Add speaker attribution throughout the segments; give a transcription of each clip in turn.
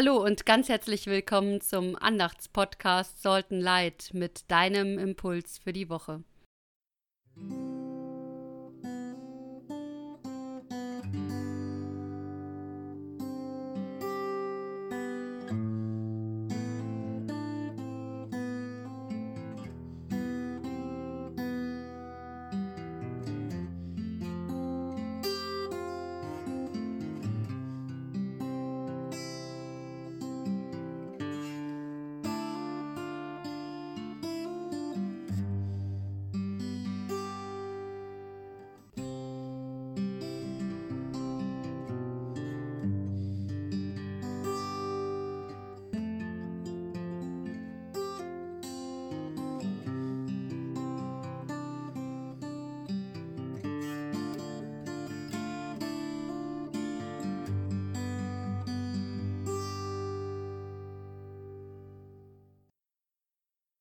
Speaker 1: Hallo und ganz herzlich willkommen zum Andachtspodcast and Light mit deinem Impuls für die Woche.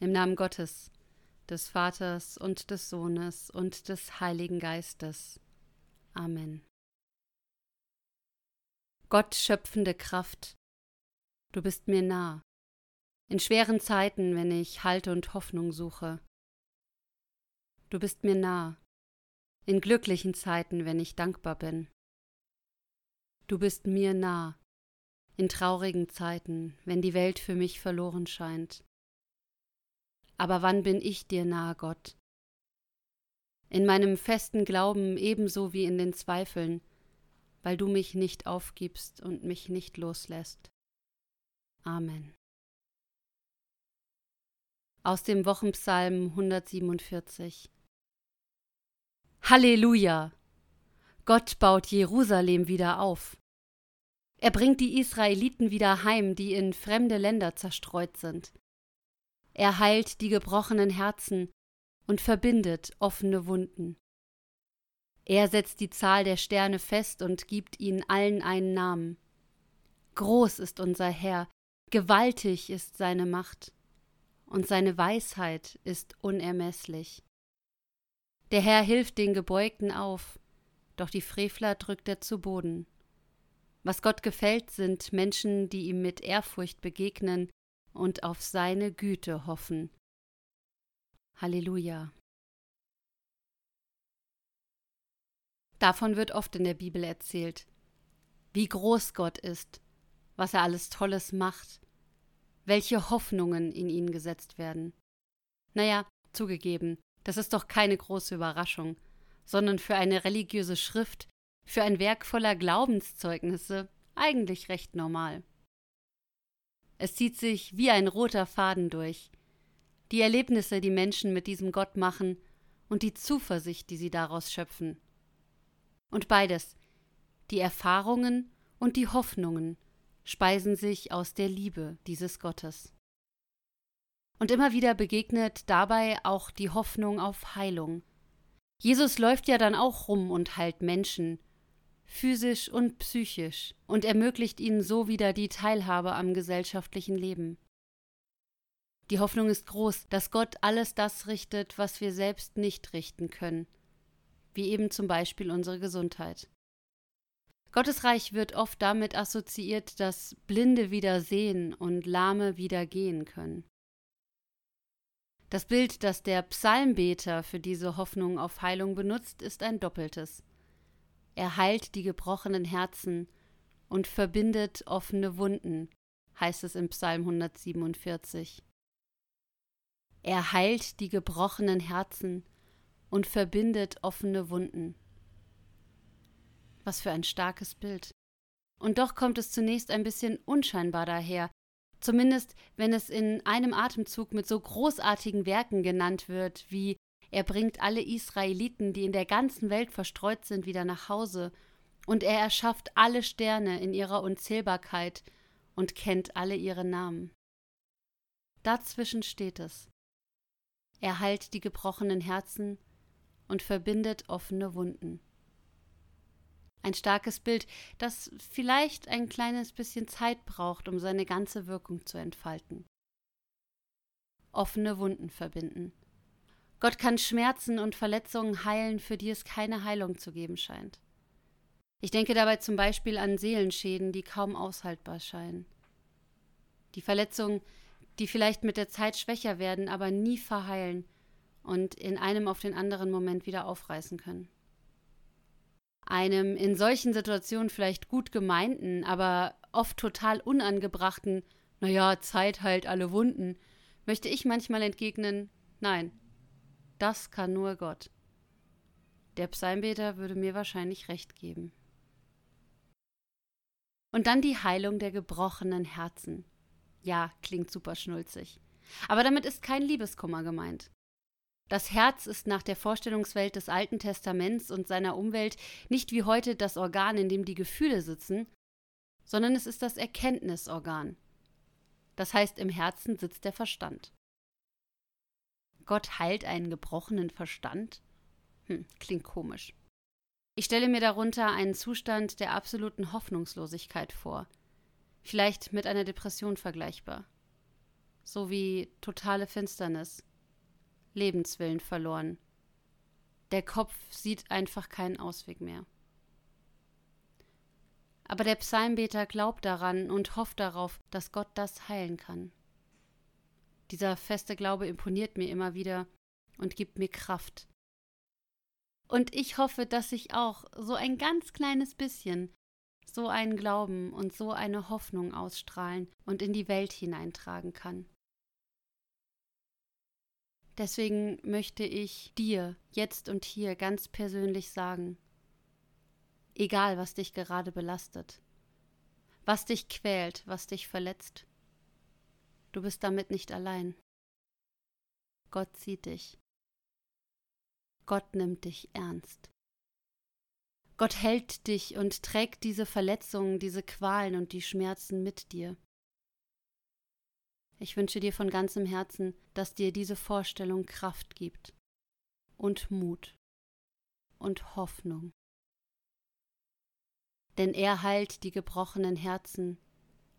Speaker 1: Im Namen Gottes, des Vaters und des Sohnes und des Heiligen Geistes. Amen. Gott schöpfende Kraft, du bist mir nah, in schweren Zeiten, wenn ich Halt und Hoffnung suche. Du bist mir nah, in glücklichen Zeiten, wenn ich dankbar bin. Du bist mir nah, in traurigen Zeiten, wenn die Welt für mich verloren scheint. Aber wann bin ich dir nahe, Gott? In meinem festen Glauben ebenso wie in den Zweifeln, weil du mich nicht aufgibst und mich nicht loslässt. Amen. Aus dem Wochenpsalm 147 Halleluja! Gott baut Jerusalem wieder auf. Er bringt die Israeliten wieder heim, die in fremde Länder zerstreut sind. Er heilt die gebrochenen Herzen und verbindet offene Wunden. Er setzt die Zahl der Sterne fest und gibt ihnen allen einen Namen. Groß ist unser Herr, gewaltig ist seine Macht, und seine Weisheit ist unermeßlich. Der Herr hilft den Gebeugten auf, doch die Frevler drückt er zu Boden. Was Gott gefällt, sind Menschen, die ihm mit Ehrfurcht begegnen und auf seine Güte hoffen. Halleluja. Davon wird oft in der Bibel erzählt, wie groß Gott ist, was er alles Tolles macht, welche Hoffnungen in ihn gesetzt werden. Naja, zugegeben, das ist doch keine große Überraschung, sondern für eine religiöse Schrift, für ein Werk voller Glaubenszeugnisse eigentlich recht normal. Es zieht sich wie ein roter Faden durch. Die Erlebnisse, die Menschen mit diesem Gott machen und die Zuversicht, die sie daraus schöpfen. Und beides, die Erfahrungen und die Hoffnungen, speisen sich aus der Liebe dieses Gottes. Und immer wieder begegnet dabei auch die Hoffnung auf Heilung. Jesus läuft ja dann auch rum und heilt Menschen, physisch und psychisch, und ermöglicht ihnen so wieder die Teilhabe am gesellschaftlichen Leben. Die Hoffnung ist groß, dass Gott alles das richtet, was wir selbst nicht richten können, wie eben zum Beispiel unsere Gesundheit. Gottes Reich wird oft damit assoziiert, dass Blinde wieder sehen und Lahme wieder gehen können. Das Bild, das der Psalmbeter für diese Hoffnung auf Heilung benutzt, ist ein doppeltes. Er heilt die gebrochenen Herzen und verbindet offene Wunden, heißt es im Psalm 147. Er heilt die gebrochenen Herzen und verbindet offene Wunden. Was für ein starkes Bild. Und doch kommt es zunächst ein bisschen unscheinbar daher, zumindest wenn es in einem Atemzug mit so großartigen Werken genannt wird wie er bringt alle Israeliten, die in der ganzen Welt verstreut sind, wieder nach Hause, und er erschafft alle Sterne in ihrer Unzählbarkeit und kennt alle ihre Namen. Dazwischen steht es. Er heilt die gebrochenen Herzen und verbindet offene Wunden. Ein starkes Bild, das vielleicht ein kleines bisschen Zeit braucht, um seine ganze Wirkung zu entfalten. Offene Wunden verbinden. Gott kann Schmerzen und Verletzungen heilen, für die es keine Heilung zu geben scheint. Ich denke dabei zum Beispiel an Seelenschäden, die kaum aushaltbar scheinen. Die Verletzungen, die vielleicht mit der Zeit schwächer werden, aber nie verheilen und in einem auf den anderen Moment wieder aufreißen können. Einem in solchen Situationen vielleicht gut gemeinten, aber oft total unangebrachten, naja, Zeit heilt alle Wunden, möchte ich manchmal entgegnen, nein, das kann nur Gott. Der Psalmbeter würde mir wahrscheinlich recht geben. Und dann die Heilung der gebrochenen Herzen. Ja, klingt super schnulzig. Aber damit ist kein Liebeskummer gemeint. Das Herz ist nach der Vorstellungswelt des Alten Testaments und seiner Umwelt nicht wie heute das Organ, in dem die Gefühle sitzen, sondern es ist das Erkenntnisorgan. Das heißt, im Herzen sitzt der Verstand. Gott heilt einen gebrochenen Verstand? Hm, klingt komisch. Ich stelle mir darunter einen Zustand der absoluten Hoffnungslosigkeit vor, vielleicht mit einer Depression vergleichbar. So wie totale Finsternis, Lebenswillen verloren. Der Kopf sieht einfach keinen Ausweg mehr. Aber der Psalmbeter glaubt daran und hofft darauf, dass Gott das heilen kann. Dieser feste Glaube imponiert mir immer wieder und gibt mir Kraft, und ich hoffe, dass ich auch so ein ganz kleines bisschen so einen Glauben und so eine Hoffnung ausstrahlen und in die Welt hineintragen kann. Deswegen möchte ich dir jetzt und hier ganz persönlich sagen, egal was dich gerade belastet, was dich quält, was dich verletzt, du bist damit nicht allein. Gott sieht dich. Gott nimmt dich ernst. Gott hält dich und trägt diese Verletzungen, diese Qualen und die Schmerzen mit dir. Ich wünsche dir von ganzem Herzen, dass dir diese Vorstellung Kraft gibt und Mut und Hoffnung. Denn er heilt die gebrochenen Herzen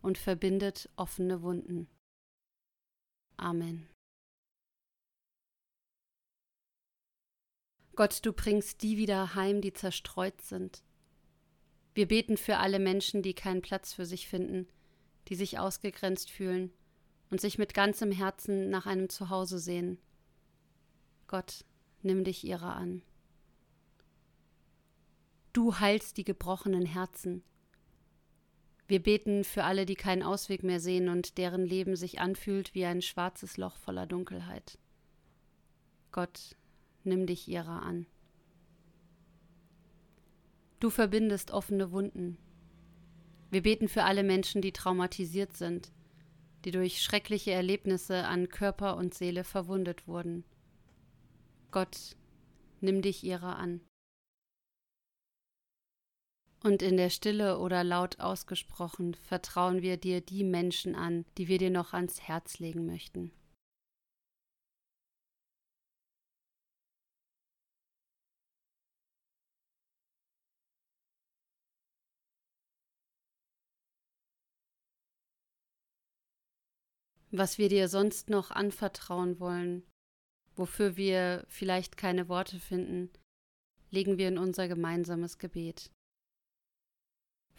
Speaker 1: und verbindet offene Wunden. Amen. Gott, du bringst die wieder heim, die zerstreut sind. Wir beten für alle Menschen, die keinen Platz für sich finden, die sich ausgegrenzt fühlen und sich mit ganzem Herzen nach einem Zuhause sehen. Gott, nimm dich ihrer an. Du heilst die gebrochenen Herzen. Wir beten für alle, die keinen Ausweg mehr sehen und deren Leben sich anfühlt wie ein schwarzes Loch voller Dunkelheit. Gott, nimm dich ihrer an. Du verbindest offene Wunden. Wir beten für alle Menschen, die traumatisiert sind, die durch schreckliche Erlebnisse an Körper und Seele verwundet wurden. Gott, nimm dich ihrer an. Und in der Stille oder laut ausgesprochen vertrauen wir dir die Menschen an, die wir dir noch ans Herz legen möchten. was wir dir sonst noch anvertrauen wollen, wofür wir vielleicht keine Worte finden, legen wir in unser gemeinsames Gebet.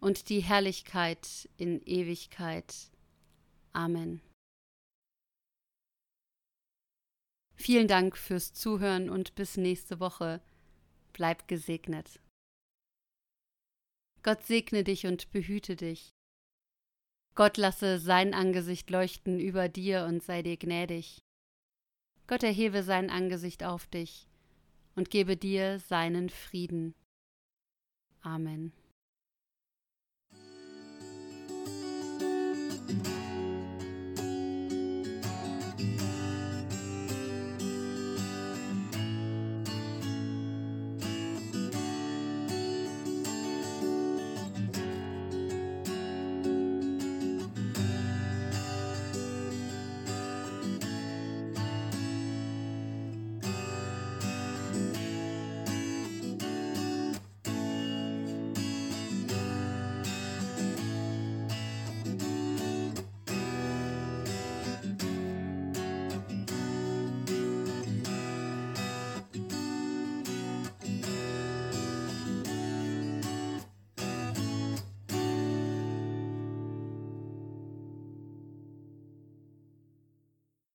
Speaker 1: und die Herrlichkeit in Ewigkeit. Amen. Vielen Dank fürs Zuhören und bis nächste Woche. Bleib gesegnet. Gott segne dich und behüte dich. Gott lasse sein Angesicht leuchten über dir und sei dir gnädig. Gott erhebe sein Angesicht auf dich und gebe dir seinen Frieden. Amen.